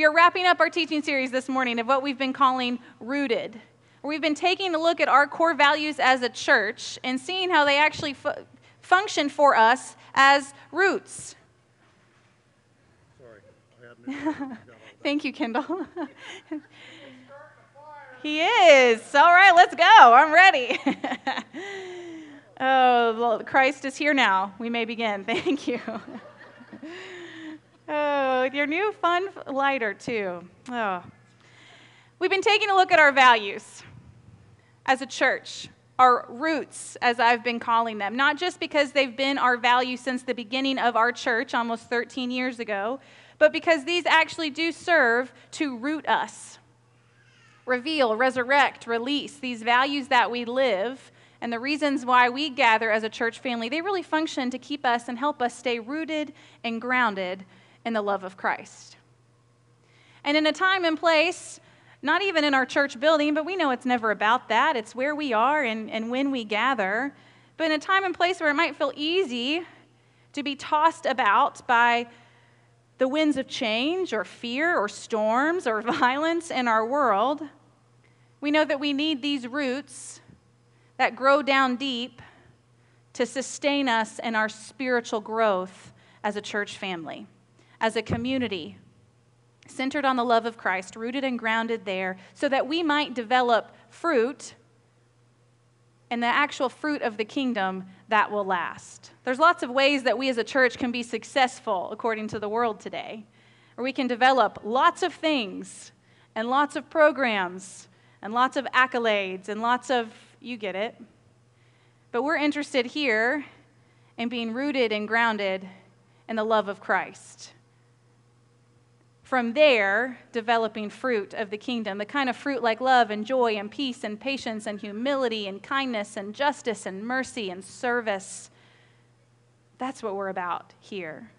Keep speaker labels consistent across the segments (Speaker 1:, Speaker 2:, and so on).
Speaker 1: We are wrapping up our teaching series this morning of what we've been calling Rooted. We've been taking a look at our core values as a church and seeing how they actually fu- function for us as roots. Sorry. Thank you, Kendall. he is. All right, let's go. I'm ready. oh, Christ is here now. We may begin. Thank you. Oh, your new fun lighter, too. Oh. We've been taking a look at our values as a church, our roots, as I've been calling them, not just because they've been our values since the beginning of our church almost 13 years ago, but because these actually do serve to root us, reveal, resurrect, release these values that we live. And the reasons why we gather as a church family, they really function to keep us and help us stay rooted and grounded in the love of Christ. And in a time and place not even in our church building, but we know it's never about that. It's where we are and, and when we gather. But in a time and place where it might feel easy to be tossed about by the winds of change or fear or storms or violence in our world, we know that we need these roots that grow down deep to sustain us in our spiritual growth as a church family, as a community centered on the love of Christ, rooted and grounded there, so that we might develop fruit and the actual fruit of the kingdom that will last. There's lots of ways that we as a church can be successful according to the world today, or we can develop lots of things and lots of programs and lots of accolades and lots of, you get it. But we're interested here in being rooted and grounded in the love of Christ from there, developing fruit of the kingdom, the kind of fruit like love and joy and peace and patience and humility and kindness and justice and mercy and service. That's what we're about here.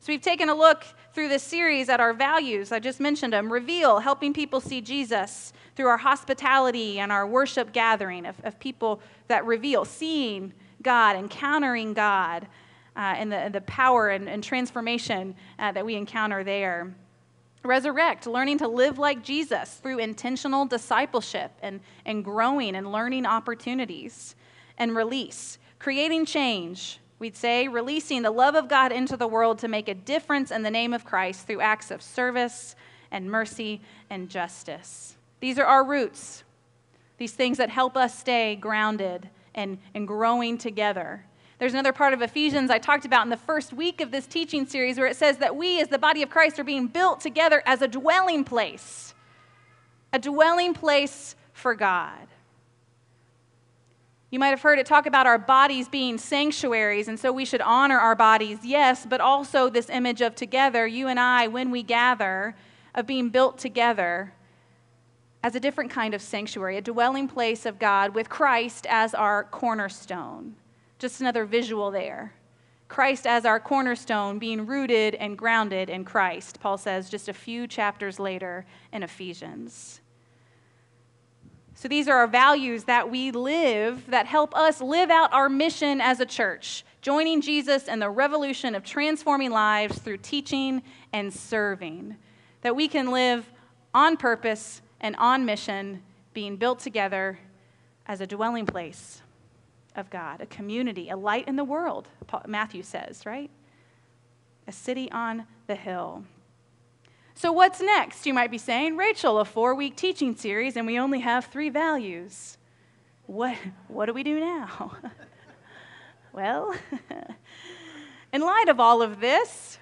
Speaker 1: So, we've taken a look through this series at our values. I just mentioned them reveal, helping people see Jesus through our hospitality and our worship gathering of, of people that reveal, seeing God, encountering God, uh, and the, the power and, and transformation uh, that we encounter there. Resurrect, learning to live like Jesus through intentional discipleship and, and growing and learning opportunities. And release, creating change, we'd say, releasing the love of God into the world to make a difference in the name of Christ through acts of service and mercy and justice. These are our roots, these things that help us stay grounded and, and growing together there's another part of Ephesians I talked about in the first week of this teaching series where it says that we, as the body of Christ, are being built together as a dwelling place, a dwelling place for God. You might have heard it talk about our bodies being sanctuaries, and so we should honor our bodies, yes, but also this image of together, you and I, when we gather, of being built together as a different kind of sanctuary, a dwelling place of God with Christ as our cornerstone. Just another visual there. Christ as our cornerstone, being rooted and grounded in Christ, Paul says just a few chapters later in Ephesians. So these are our values that we live that help us live out our mission as a church, joining Jesus in the revolution of transforming lives through teaching and serving. That we can live on purpose and on mission, being built together as a dwelling place of God, a community, a light in the world, Matthew says, right? A city on the hill. So, what's next? You might be saying, Rachel, a four week teaching series, and we only have three values. What, what do we do now? well, in light of all of this,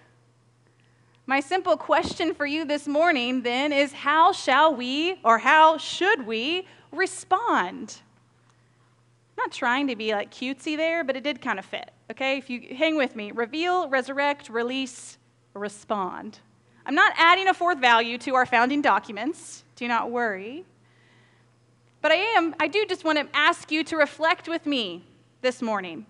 Speaker 1: my simple question for you this morning then is how shall we or how should we respond? Not trying to be like cutesy there, but it did kind of fit. Okay, if you hang with me reveal, resurrect, release, respond. I'm not adding a fourth value to our founding documents. Do not worry. But I am, I do just want to ask you to reflect with me this morning.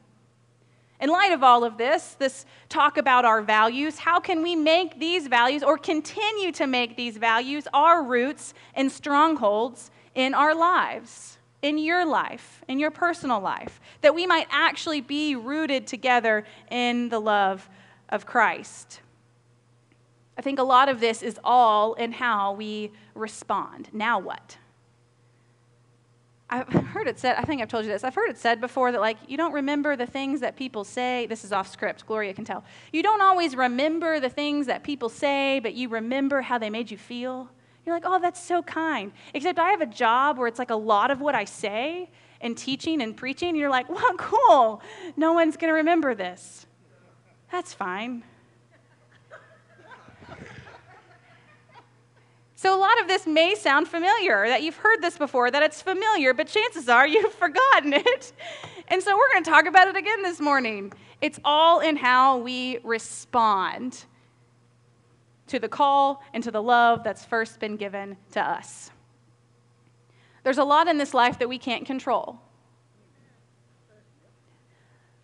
Speaker 1: In light of all of this, this talk about our values, how can we make these values or continue to make these values our roots and strongholds in our lives? In your life, in your personal life, that we might actually be rooted together in the love of Christ. I think a lot of this is all in how we respond. Now what? I've heard it said, I think I've told you this. I've heard it said before that, like, you don't remember the things that people say. This is off script, Gloria can tell. You don't always remember the things that people say, but you remember how they made you feel. You're like, oh, that's so kind. Except I have a job where it's like a lot of what I say and teaching and preaching. And you're like, well, cool. No one's going to remember this. That's fine. So, a lot of this may sound familiar, that you've heard this before, that it's familiar, but chances are you've forgotten it. And so, we're going to talk about it again this morning. It's all in how we respond to the call and to the love that's first been given to us. There's a lot in this life that we can't control.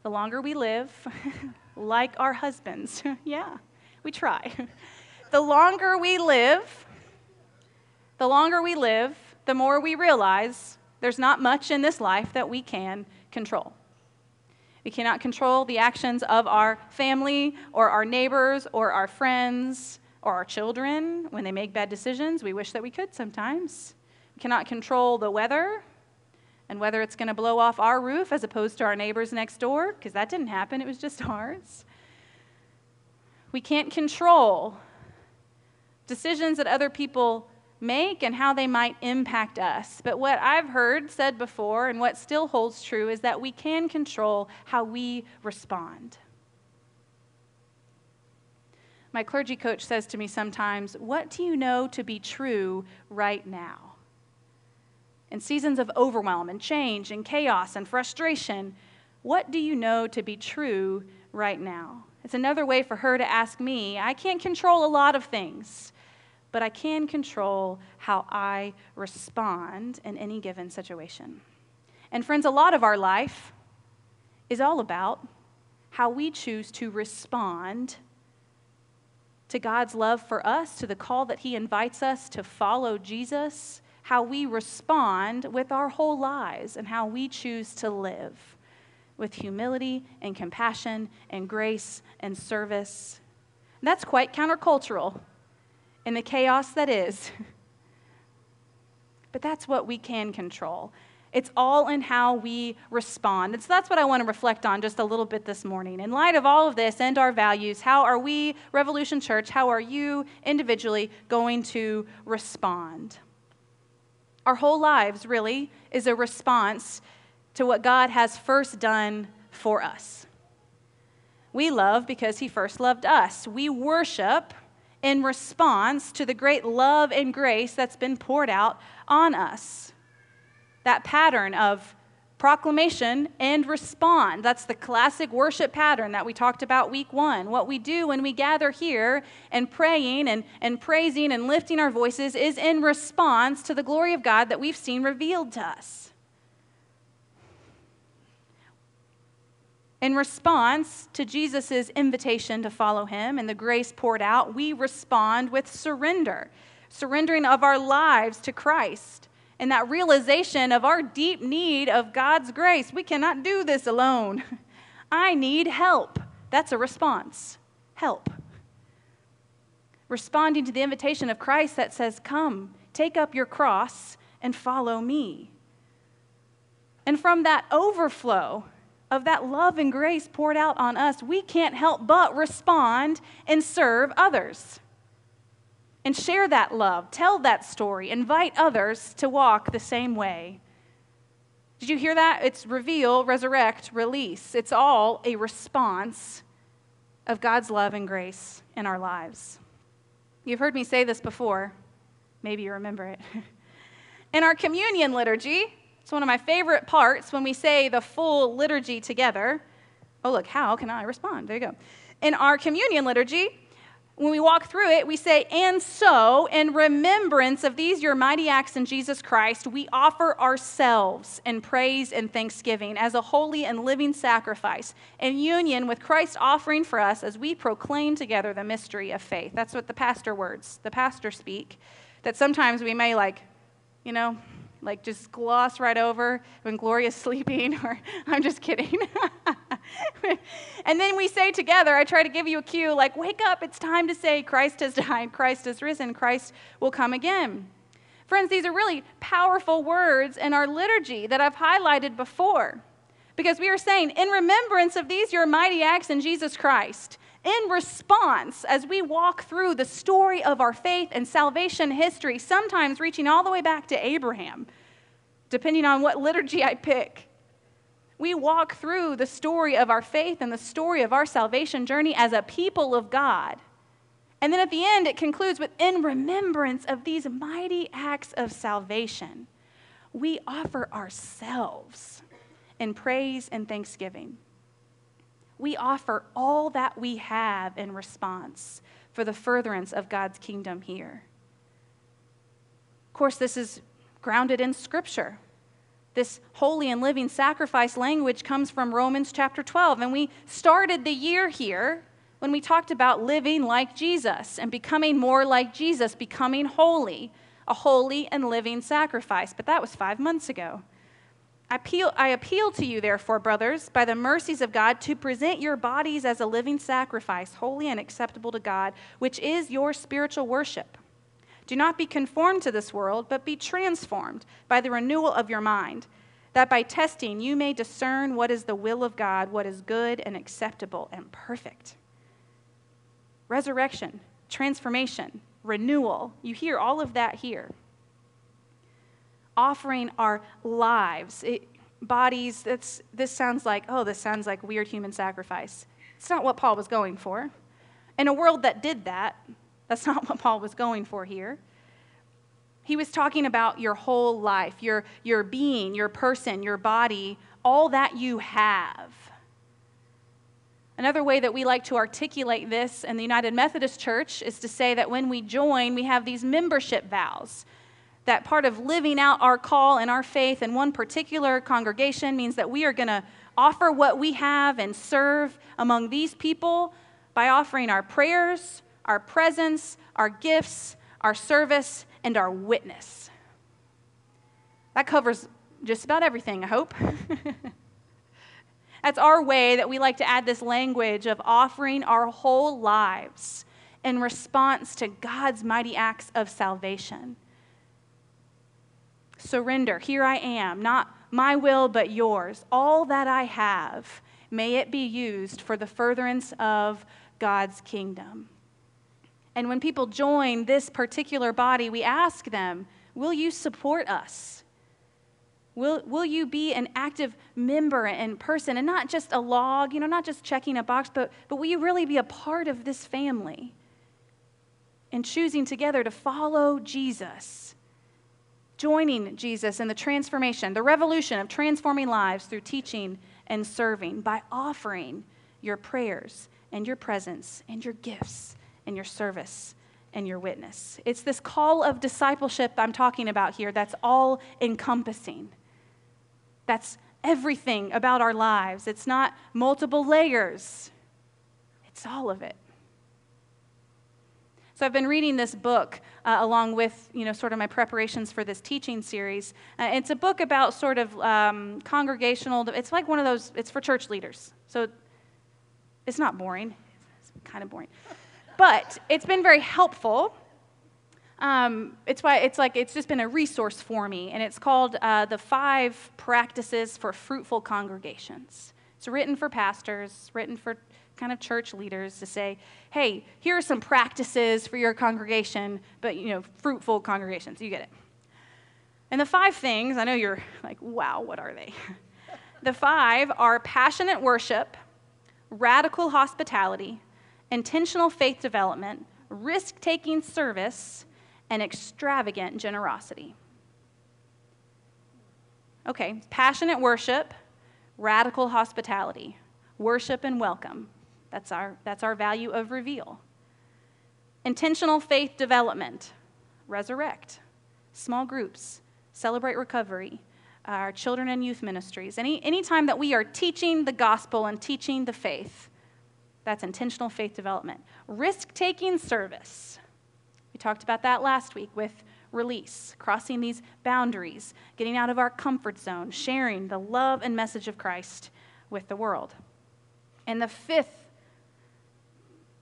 Speaker 1: The longer we live, like our husbands, yeah, we try. The longer we live, the longer we live, the more we realize there's not much in this life that we can control. We cannot control the actions of our family or our neighbors or our friends or our children when they make bad decisions. We wish that we could sometimes. We cannot control the weather and whether it's going to blow off our roof as opposed to our neighbors next door, because that didn't happen, it was just ours. We can't control decisions that other people make and how they might impact us. But what I've heard said before and what still holds true is that we can control how we respond. My clergy coach says to me sometimes, What do you know to be true right now? In seasons of overwhelm and change and chaos and frustration, what do you know to be true right now? It's another way for her to ask me. I can't control a lot of things but I can control how I respond in any given situation. And, friends, a lot of our life is all about how we choose to respond to God's love for us, to the call that He invites us to follow Jesus, how we respond with our whole lives, and how we choose to live with humility and compassion and grace and service. And that's quite countercultural in the chaos that is. But that's what we can control. It's all in how we respond. And so that's what I want to reflect on just a little bit this morning. In light of all of this and our values, how are we, Revolution Church, how are you individually going to respond? Our whole lives, really, is a response to what God has first done for us. We love because He first loved us. We worship in response to the great love and grace that's been poured out on us. That pattern of proclamation and respond. That's the classic worship pattern that we talked about week one. What we do when we gather here and praying and, and praising and lifting our voices is in response to the glory of God that we've seen revealed to us. In response to Jesus' invitation to follow him and the grace poured out, we respond with surrender, surrendering of our lives to Christ, and that realization of our deep need of God's grace. We cannot do this alone. I need help. That's a response. Help. Responding to the invitation of Christ that says, Come, take up your cross and follow me. And from that overflow, of that love and grace poured out on us, we can't help but respond and serve others. And share that love, tell that story, invite others to walk the same way. Did you hear that? It's reveal, resurrect, release. It's all a response of God's love and grace in our lives. You've heard me say this before. Maybe you remember it. in our communion liturgy, it's one of my favorite parts when we say the full liturgy together. Oh, look, how can I respond? There you go. In our communion liturgy, when we walk through it, we say, And so, in remembrance of these your mighty acts in Jesus Christ, we offer ourselves in praise and thanksgiving as a holy and living sacrifice in union with Christ's offering for us as we proclaim together the mystery of faith. That's what the pastor words, the pastor speak, that sometimes we may like, you know, like just gloss right over when Gloria's sleeping, or I'm just kidding. and then we say together, I try to give you a cue like, wake up, it's time to say, Christ has died, Christ has risen, Christ will come again. Friends, these are really powerful words in our liturgy that I've highlighted before. Because we are saying, in remembrance of these, your mighty acts in Jesus Christ, in response, as we walk through the story of our faith and salvation history, sometimes reaching all the way back to Abraham, depending on what liturgy I pick, we walk through the story of our faith and the story of our salvation journey as a people of God. And then at the end, it concludes with in remembrance of these mighty acts of salvation, we offer ourselves in praise and thanksgiving. We offer all that we have in response for the furtherance of God's kingdom here. Of course, this is grounded in Scripture. This holy and living sacrifice language comes from Romans chapter 12. And we started the year here when we talked about living like Jesus and becoming more like Jesus, becoming holy, a holy and living sacrifice. But that was five months ago. I appeal, I appeal to you, therefore, brothers, by the mercies of God, to present your bodies as a living sacrifice, holy and acceptable to God, which is your spiritual worship. Do not be conformed to this world, but be transformed by the renewal of your mind, that by testing you may discern what is the will of God, what is good and acceptable and perfect. Resurrection, transformation, renewal. You hear all of that here. Offering our lives, it, bodies, that's, this sounds like, oh, this sounds like weird human sacrifice. It's not what Paul was going for. In a world that did that, that's not what Paul was going for here. He was talking about your whole life, your, your being, your person, your body, all that you have. Another way that we like to articulate this in the United Methodist Church is to say that when we join, we have these membership vows. That part of living out our call and our faith in one particular congregation means that we are going to offer what we have and serve among these people by offering our prayers, our presence, our gifts, our service, and our witness. That covers just about everything, I hope. That's our way that we like to add this language of offering our whole lives in response to God's mighty acts of salvation. Surrender. Here I am, not my will, but yours. All that I have, may it be used for the furtherance of God's kingdom. And when people join this particular body, we ask them, Will you support us? Will, will you be an active member and person and not just a log, you know, not just checking a box, but, but will you really be a part of this family and choosing together to follow Jesus? Joining Jesus in the transformation, the revolution of transforming lives through teaching and serving by offering your prayers and your presence and your gifts and your service and your witness. It's this call of discipleship I'm talking about here that's all encompassing. That's everything about our lives. It's not multiple layers, it's all of it. So I've been reading this book uh, along with, you know, sort of my preparations for this teaching series. Uh, it's a book about sort of um, congregational. It's like one of those. It's for church leaders. So it's not boring. It's kind of boring but it's been very helpful. Um, it's why it's like it's just been a resource for me, and it's called uh, the Five Practices for Fruitful Congregations. It's written for pastors, written for kind of church leaders to say, hey, here are some practices for your congregation, but you know, fruitful congregations. You get it. And the five things, I know you're like, wow, what are they? the five are passionate worship, radical hospitality, intentional faith development, risk taking service, and extravagant generosity. Okay, passionate worship, radical hospitality, worship and welcome. That's our, that's our value of reveal. Intentional faith development, resurrect, small groups, celebrate recovery, our children and youth ministries. Any anytime that we are teaching the gospel and teaching the faith, that's intentional faith development. Risk taking service. We talked about that last week with release, crossing these boundaries, getting out of our comfort zone, sharing the love and message of Christ with the world. And the fifth,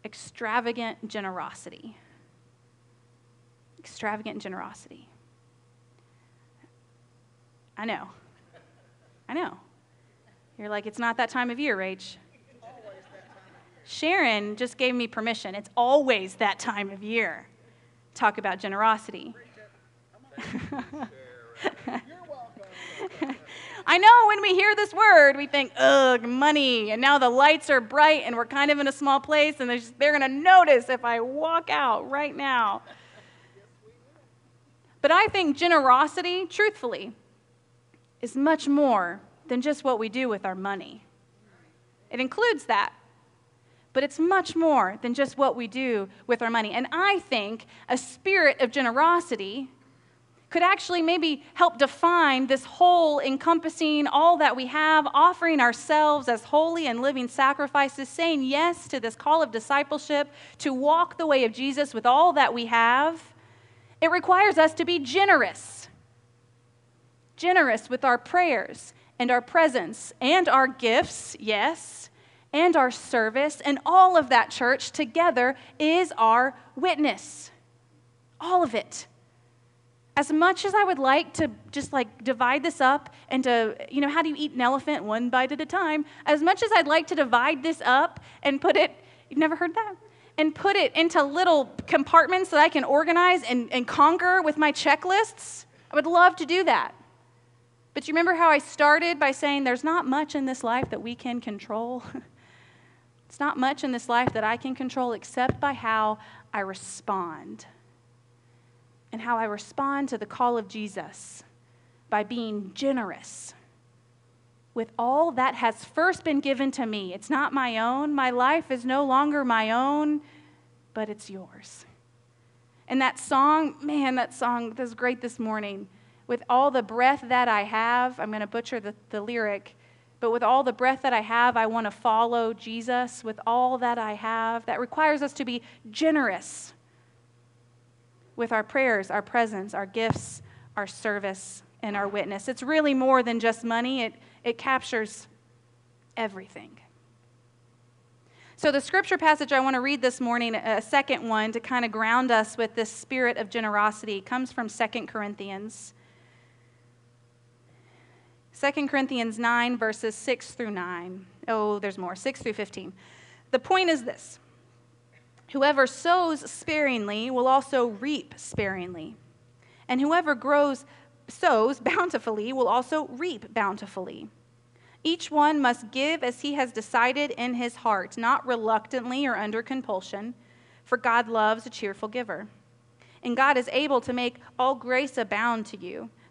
Speaker 1: extravagant generosity. Extravagant generosity. I know. I know. You're like, it's not that time of year, Rach. Sharon just gave me permission. It's always that time of year. Talk about generosity. I know when we hear this word, we think, ugh, money. And now the lights are bright and we're kind of in a small place and they're going to notice if I walk out right now. But I think generosity, truthfully, is much more than just what we do with our money. It includes that. But it's much more than just what we do with our money. And I think a spirit of generosity could actually maybe help define this whole encompassing all that we have, offering ourselves as holy and living sacrifices, saying yes to this call of discipleship, to walk the way of Jesus with all that we have. It requires us to be generous. Generous with our prayers and our presence and our gifts, yes, and our service, and all of that, church, together is our witness. All of it as much as I would like to just like divide this up and to, you know, how do you eat an elephant one bite at a time? As much as I'd like to divide this up and put it, you've never heard that? And put it into little compartments that I can organize and, and conquer with my checklists, I would love to do that. But you remember how I started by saying there's not much in this life that we can control? it's not much in this life that I can control except by how I respond and how I respond to the call of Jesus by being generous with all that has first been given to me. It's not my own. My life is no longer my own, but it's yours. And that song, man, that song was great this morning. With all the breath that I have, I'm going to butcher the, the lyric, but with all the breath that I have, I want to follow Jesus with all that I have. That requires us to be generous with our prayers, our presence, our gifts, our service, and our witness. It's really more than just money, it, it captures everything. So, the scripture passage I want to read this morning, a second one to kind of ground us with this spirit of generosity, comes from 2 Corinthians. 2 Corinthians 9, verses 6 through 9. Oh, there's more, 6 through 15. The point is this Whoever sows sparingly will also reap sparingly. And whoever grows sows bountifully will also reap bountifully. Each one must give as he has decided in his heart, not reluctantly or under compulsion, for God loves a cheerful giver. And God is able to make all grace abound to you,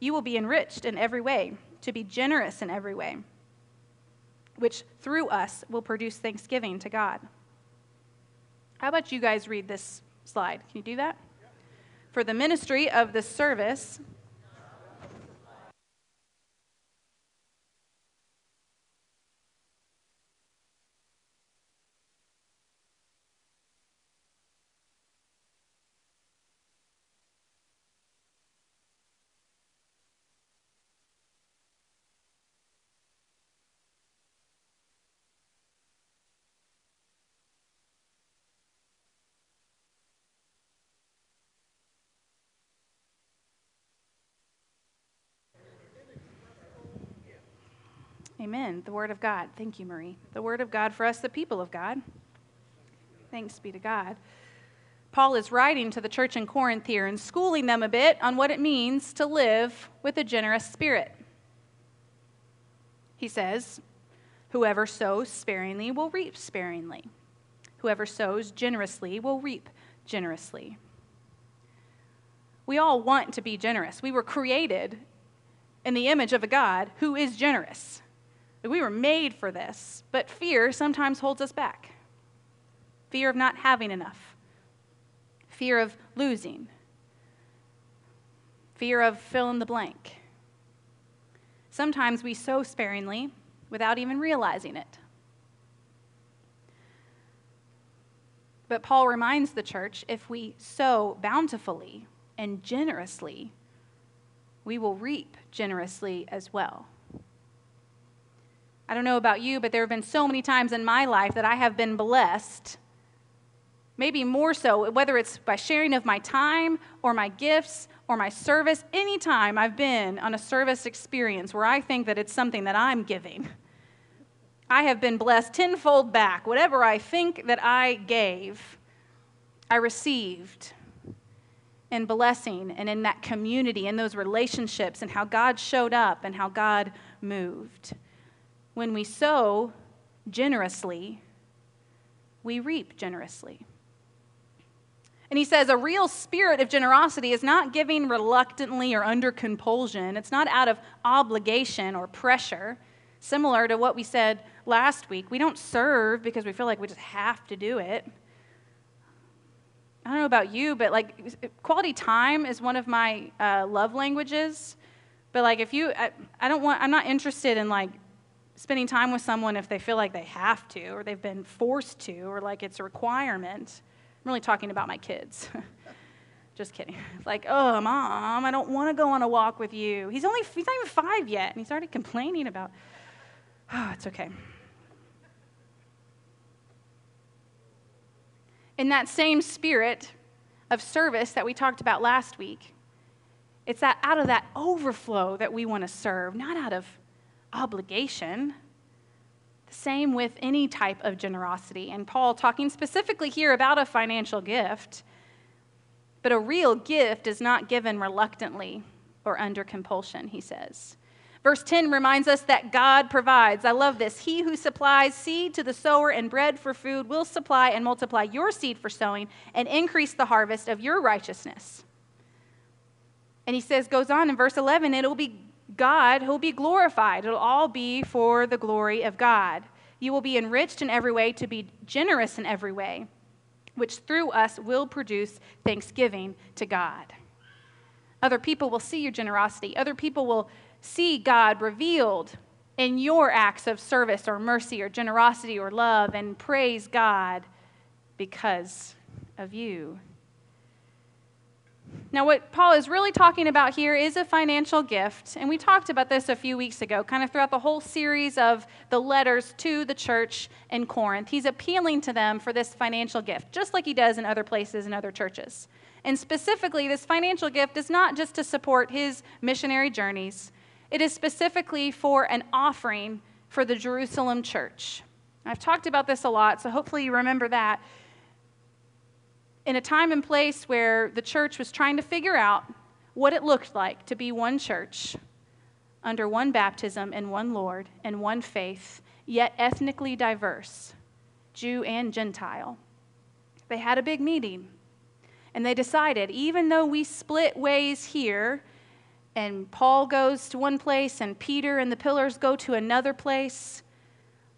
Speaker 1: You will be enriched in every way, to be generous in every way, which through us will produce thanksgiving to God. How about you guys read this slide? Can you do that? For the ministry of the service Amen. The Word of God. Thank you, Marie. The Word of God for us, the people of God. Thanks be to God. Paul is writing to the church in Corinth here and schooling them a bit on what it means to live with a generous spirit. He says, Whoever sows sparingly will reap sparingly. Whoever sows generously will reap generously. We all want to be generous. We were created in the image of a God who is generous. We were made for this, but fear sometimes holds us back. fear of not having enough, fear of losing, fear of fill in the blank. Sometimes we sow sparingly without even realizing it. But Paul reminds the church if we sow bountifully and generously, we will reap generously as well. I don't know about you, but there have been so many times in my life that I have been blessed. Maybe more so, whether it's by sharing of my time or my gifts or my service, anytime I've been on a service experience where I think that it's something that I'm giving. I have been blessed tenfold back. Whatever I think that I gave, I received in blessing and in that community, in those relationships, and how God showed up and how God moved. When we sow generously, we reap generously. And he says a real spirit of generosity is not giving reluctantly or under compulsion. It's not out of obligation or pressure, similar to what we said last week. We don't serve because we feel like we just have to do it. I don't know about you, but like quality time is one of my uh, love languages. But like if you, I, I don't want, I'm not interested in like spending time with someone if they feel like they have to or they've been forced to or like it's a requirement. I'm really talking about my kids. Just kidding. Like, oh, mom, I don't want to go on a walk with you. He's only, he's not even five yet, and he's already complaining about, oh, it's okay. in that same spirit of service that we talked about last week. It's that out of that overflow that we want to serve, not out of obligation. The same with any type of generosity. And Paul talking specifically here about a financial gift. But a real gift is not given reluctantly or under compulsion, he says. Verse 10 reminds us that God provides. I love this. He who supplies seed to the sower and bread for food will supply and multiply your seed for sowing and increase the harvest of your righteousness. And he says, goes on in verse 11, it'll be God who'll be glorified. It'll all be for the glory of God. You will be enriched in every way to be generous in every way, which through us will produce thanksgiving to God. Other people will see your generosity. Other people will see God revealed in your acts of service or mercy or generosity or love and praise God because of you. Now, what Paul is really talking about here is a financial gift. And we talked about this a few weeks ago, kind of throughout the whole series of the letters to the church in Corinth. He's appealing to them for this financial gift, just like he does in other places and other churches. And specifically, this financial gift is not just to support his missionary journeys, it is specifically for an offering for the Jerusalem church. I've talked about this a lot, so hopefully you remember that. In a time and place where the church was trying to figure out what it looked like to be one church under one baptism and one Lord and one faith, yet ethnically diverse, Jew and Gentile. They had a big meeting and they decided even though we split ways here and Paul goes to one place and Peter and the pillars go to another place,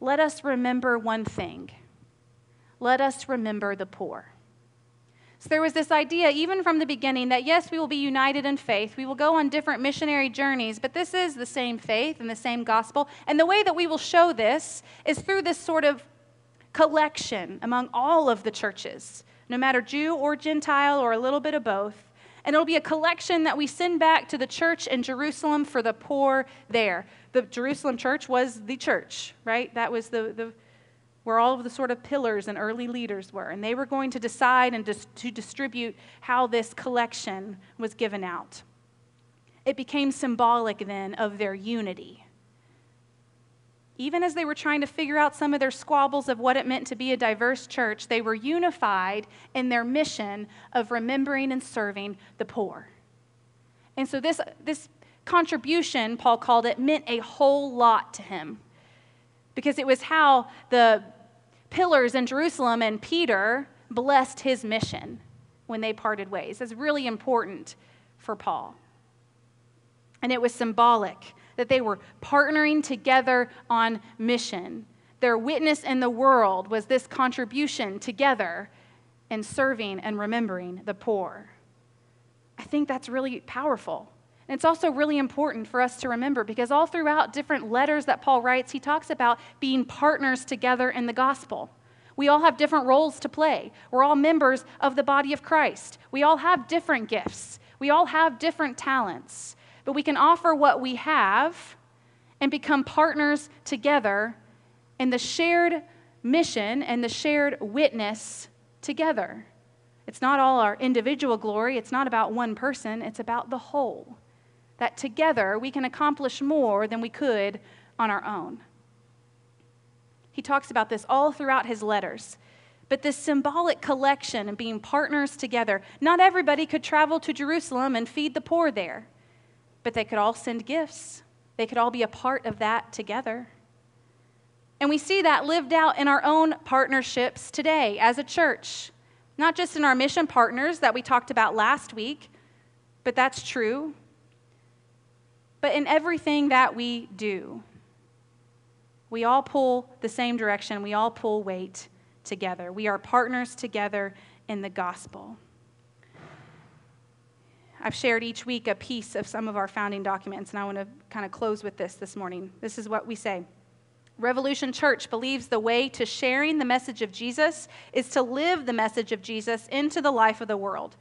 Speaker 1: let us remember one thing. Let us remember the poor. So there was this idea, even from the beginning, that yes, we will be united in faith. We will go on different missionary journeys, but this is the same faith and the same gospel. And the way that we will show this is through this sort of collection among all of the churches, no matter Jew or Gentile or a little bit of both and it'll be a collection that we send back to the church in Jerusalem for the poor there. The Jerusalem church was the church, right? That was the, the where all of the sort of pillars and early leaders were. And they were going to decide and dis- to distribute how this collection was given out. It became symbolic then of their unity even as they were trying to figure out some of their squabbles of what it meant to be a diverse church, they were unified in their mission of remembering and serving the poor. And so, this, this contribution, Paul called it, meant a whole lot to him because it was how the pillars in Jerusalem and Peter blessed his mission when they parted ways. It's really important for Paul. And it was symbolic that they were partnering together on mission. Their witness in the world was this contribution together in serving and remembering the poor. I think that's really powerful. And it's also really important for us to remember because all throughout different letters that Paul writes, he talks about being partners together in the gospel. We all have different roles to play. We're all members of the body of Christ. We all have different gifts. We all have different talents. But we can offer what we have and become partners together in the shared mission and the shared witness together. It's not all our individual glory, it's not about one person, it's about the whole. That together we can accomplish more than we could on our own. He talks about this all throughout his letters. But this symbolic collection and being partners together, not everybody could travel to Jerusalem and feed the poor there, but they could all send gifts. They could all be a part of that together. And we see that lived out in our own partnerships today as a church, not just in our mission partners that we talked about last week, but that's true, but in everything that we do. We all pull the same direction, we all pull weight together. We are partners together in the gospel. I've shared each week a piece of some of our founding documents, and I want to kind of close with this this morning. This is what we say. Revolution Church believes the way to sharing the message of Jesus is to live the message of Jesus into the life of the world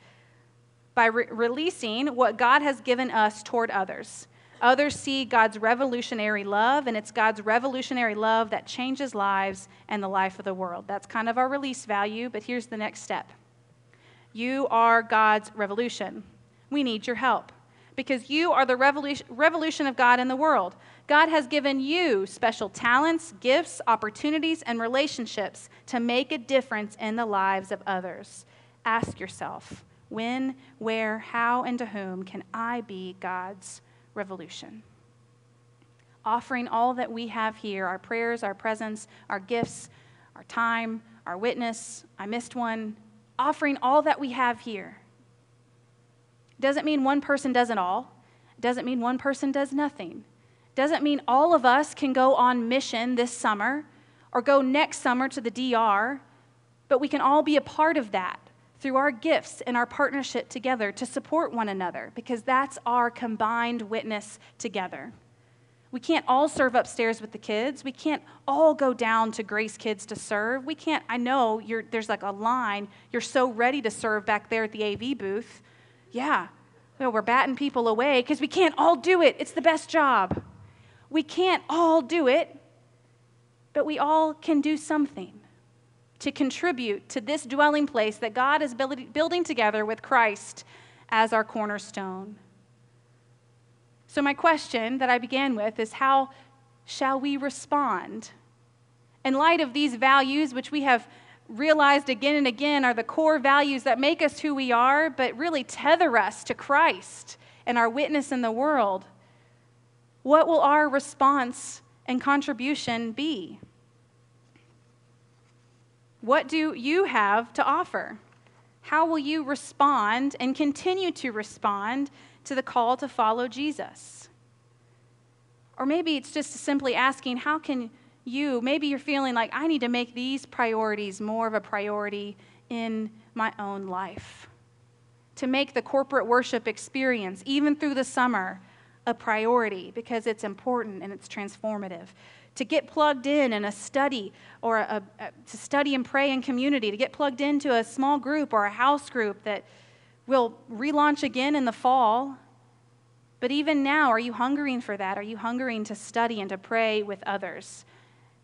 Speaker 1: by re- releasing what God has given us toward others. Others see God's revolutionary love, and it's God's revolutionary love that changes lives and the life of the world. That's kind of our release value, but here's the next step You are God's revolution. We need your help because you are the revolution of God in the world. God has given you special talents, gifts, opportunities, and relationships to make a difference in the lives of others. Ask yourself when, where, how, and to whom can I be God's revolution. Offering all that we have here our prayers, our presence, our gifts, our time, our witness. I missed one. Offering all that we have here. Doesn't mean one person does it all. Doesn't mean one person does nothing. Doesn't mean all of us can go on mission this summer or go next summer to the DR, but we can all be a part of that through our gifts and our partnership together to support one another because that's our combined witness together. We can't all serve upstairs with the kids. We can't all go down to Grace Kids to serve. We can't, I know there's like a line. You're so ready to serve back there at the AV booth. Yeah, well, we're batting people away because we can't all do it. It's the best job. We can't all do it, but we all can do something to contribute to this dwelling place that God is building together with Christ as our cornerstone. So, my question that I began with is how shall we respond? In light of these values, which we have realized again and again are the core values that make us who we are, but really tether us to Christ and our witness in the world, what will our response and contribution be? What do you have to offer? How will you respond and continue to respond to the call to follow Jesus? Or maybe it's just simply asking, how can you, maybe you're feeling like, I need to make these priorities more of a priority in my own life. To make the corporate worship experience, even through the summer, a priority because it's important and it's transformative to get plugged in in a study or a, a, to study and pray in community, to get plugged into a small group or a house group that will relaunch again in the fall. But even now, are you hungering for that? Are you hungering to study and to pray with others?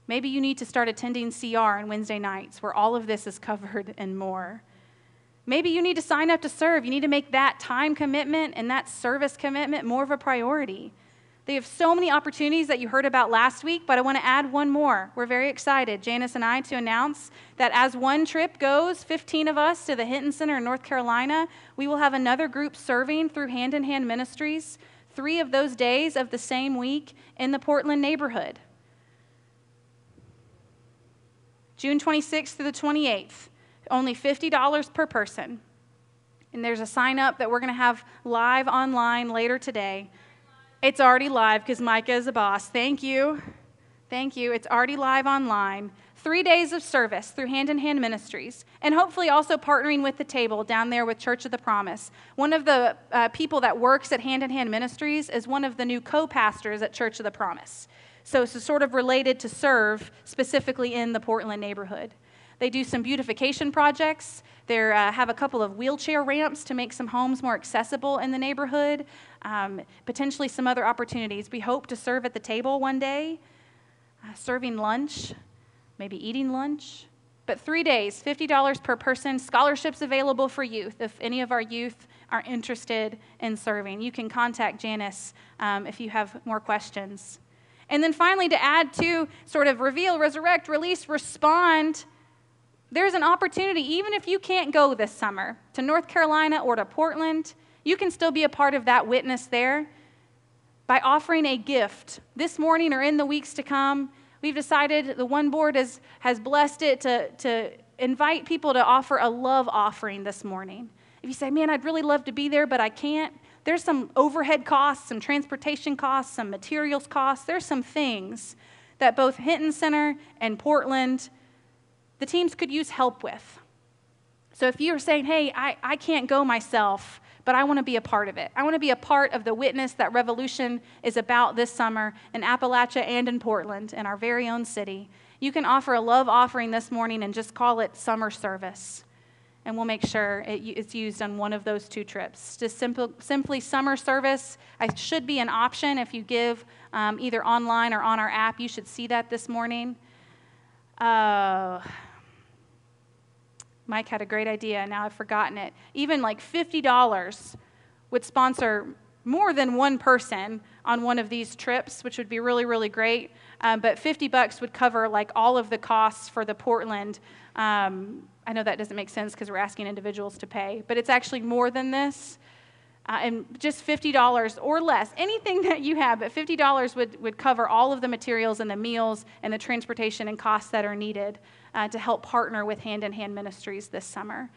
Speaker 1: Maybe you need to start attending CR on Wednesday nights where all of this is covered and more. Maybe you need to sign up to serve. You need to make that time commitment and that service commitment more of a priority. They have so many opportunities that you heard about last week, but I want to add one more. We're very excited, Janice and I, to announce that as one trip goes, 15 of us to the Hinton Center in North Carolina, we will have another group serving through Hand in Hand Ministries, three of those days of the same week in the Portland neighborhood. June 26th through the 28th, only $50 per person. And there's a sign up that we're going to have live online later today. It's already live because Micah is a boss. Thank you. Thank you. It's already live online. Three days of service through Hand in Hand Ministries, and hopefully also partnering with the table down there with Church of the Promise. One of the uh, people that works at Hand in Hand Ministries is one of the new co pastors at Church of the Promise. So it's sort of related to serve specifically in the Portland neighborhood. They do some beautification projects. They uh, have a couple of wheelchair ramps to make some homes more accessible in the neighborhood. Um, potentially some other opportunities. We hope to serve at the table one day, uh, serving lunch, maybe eating lunch. But three days, $50 per person, scholarships available for youth. If any of our youth are interested in serving, you can contact Janice um, if you have more questions. And then finally, to add to sort of reveal, resurrect, release, respond, there's an opportunity, even if you can't go this summer to North Carolina or to Portland, you can still be a part of that witness there by offering a gift this morning or in the weeks to come. We've decided the one board has, has blessed it to, to invite people to offer a love offering this morning. If you say, man, I'd really love to be there, but I can't, there's some overhead costs, some transportation costs, some materials costs. There's some things that both Hinton Center and Portland, the teams could use help with. So if you're saying, hey, I, I can't go myself, but I want to be a part of it. I want to be a part of the witness that Revolution is about this summer in Appalachia and in Portland, in our very own city. You can offer a love offering this morning and just call it summer service and we'll make sure it, it's used on one of those two trips. Just simple, simply summer service I should be an option if you give um, either online or on our app. You should see that this morning. Uh, Mike had a great idea. And now I've forgotten it. Even like $50 would sponsor more than one person on one of these trips, which would be really, really great. Um, but 50 bucks would cover like all of the costs for the Portland um, I know that doesn't make sense because we're asking individuals to pay, but it's actually more than this. Uh, and just $50 or less, anything that you have, but $50 would, would cover all of the materials and the meals and the transportation and costs that are needed uh, to help partner with Hand in Hand Ministries this summer.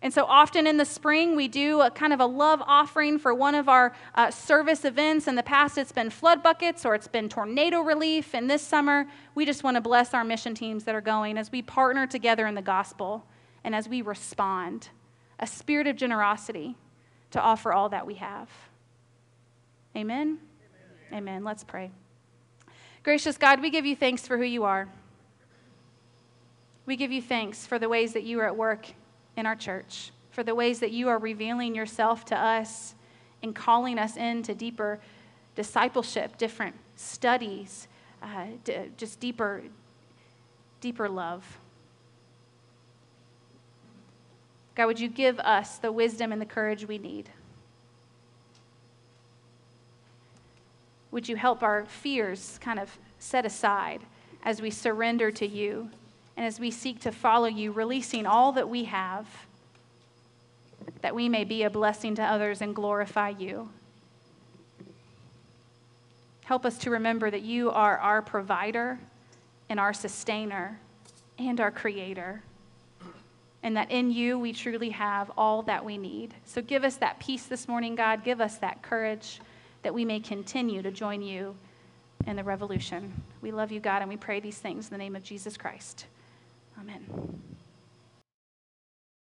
Speaker 1: And so often in the spring, we do a kind of a love offering for one of our uh, service events. In the past, it's been flood buckets or it's been tornado relief. And this summer, we just want to bless our mission teams that are going as we partner together in the gospel and as we respond. A spirit of generosity to offer all that we have. Amen? Amen. Amen. Let's pray. Gracious God, we give you thanks for who you are. We give you thanks for the ways that you are at work in our church, for the ways that you are revealing yourself to us and calling us into deeper discipleship, different studies, uh, d- just deeper, deeper love. God, would you give us the wisdom and the courage we need? Would you help our fears kind of set aside as we surrender to you? and as we seek to follow you, releasing all that we have, that we may be a blessing to others and glorify you. Help us to remember that you are our provider and our sustainer and our creator, and that in you we truly have all that we need. So give us that peace this morning, God. Give us that courage that we may continue to join you in the revolution. We love you, God, and we pray these things in the name of Jesus Christ. Amen.